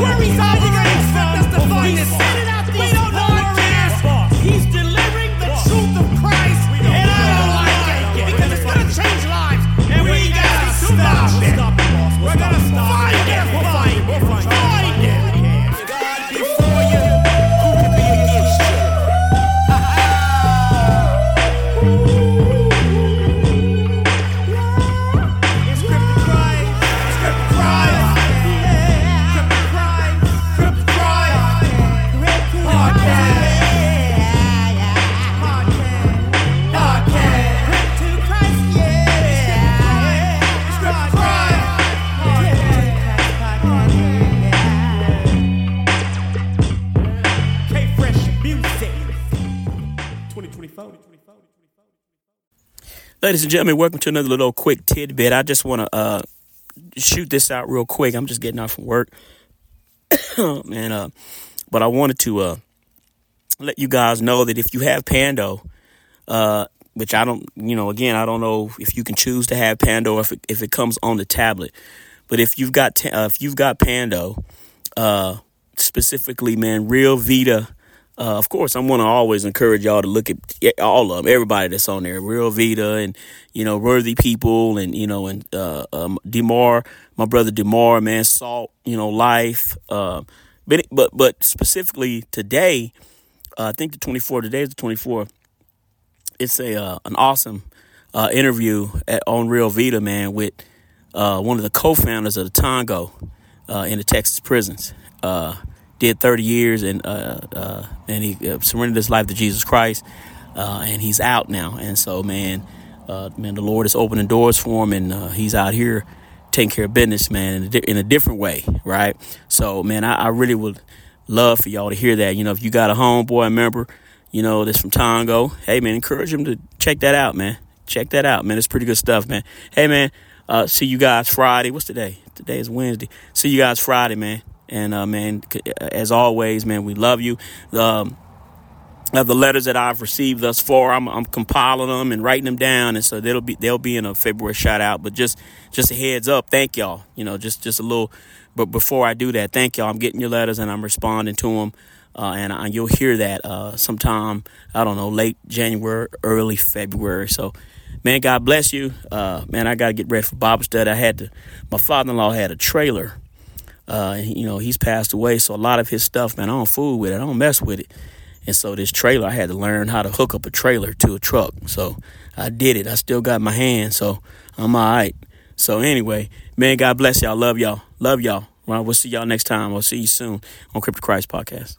worries are Ladies and gentlemen, welcome to another little quick tidbit. I just want to uh, shoot this out real quick. I'm just getting off from work, and uh, but I wanted to uh, let you guys know that if you have Pando, uh, which I don't, you know, again, I don't know if you can choose to have Pando if it, if it comes on the tablet, but if you've got uh, if you've got Pando, uh, specifically, man, Real Vida uh, of course, I'm going to always encourage y'all to look at all of them, everybody that's on there, Real Vida and, you know, Worthy People and, you know, and uh, um, Demar, my brother Demar, man, Salt, you know, Life. Uh, but, but, but specifically today, uh, I think the 24th, today is the 24th, it's a uh, an awesome uh, interview at, on Real Vida, man, with uh, one of the co-founders of the Tango uh, in the Texas prisons. Uh, did 30 years and uh, uh, and he uh, surrendered his life to Jesus Christ, uh, and he's out now. And so, man, uh, man, the Lord is opening doors for him, and uh, he's out here taking care of business, man, in a, di- in a different way, right? So, man, I, I, really would love for y'all to hear that. You know, if you got a homeboy member, you know, that's from Tango, hey, man, encourage him to check that out, man. Check that out, man. It's pretty good stuff, man. Hey, man, see you guys Friday. What's today? Today is Wednesday. See you guys Friday, man. And uh, man, as always, man, we love you. Um, the letters that I've received thus far, I'm, I'm, compiling them and writing them down, and so they'll be they'll be in a February shout out. But just just a heads up, thank y'all. You know, just just a little. But before I do that, thank y'all. I'm getting your letters and I'm responding to them, uh, and uh, you'll hear that uh, sometime. I don't know, late January, early February. So, man, God bless you. Uh, man, I got to get ready for Bible study. I had to. My father-in-law had a trailer uh, you know, he's passed away, so a lot of his stuff, man, I don't fool with it. I don't mess with it. And so this trailer, I had to learn how to hook up a trailer to a truck. So I did it. I still got my hand, so I'm all right. So anyway, man, God bless y'all. Love y'all. Love y'all. Well, we'll see y'all next time. I'll see you soon on Crip To Christ Podcast.